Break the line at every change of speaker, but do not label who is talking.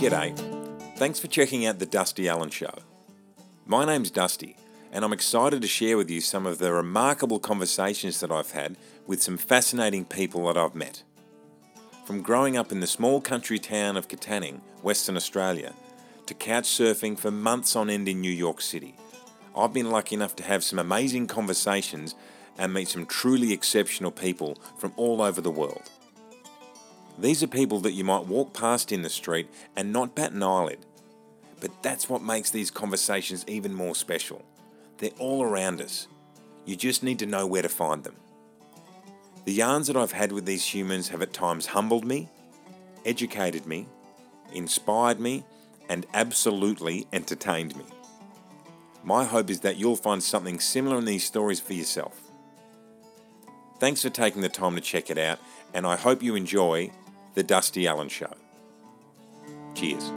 G'day. Thanks for checking out the Dusty Allen Show. My name's Dusty, and I'm excited to share with you some of the remarkable conversations that I've had with some fascinating people that I've met. From growing up in the small country town of Katanning, Western Australia, to couch surfing for months on end in New York City, I've been lucky enough to have some amazing conversations and meet some truly exceptional people from all over the world. These are people that you might walk past in the street and not bat an eyelid. But that's what makes these conversations even more special. They're all around us. You just need to know where to find them. The yarns that I've had with these humans have at times humbled me, educated me, inspired me, and absolutely entertained me. My hope is that you'll find something similar in these stories for yourself. Thanks for taking the time to check it out, and I hope you enjoy The Dusty Allen Show. Cheers.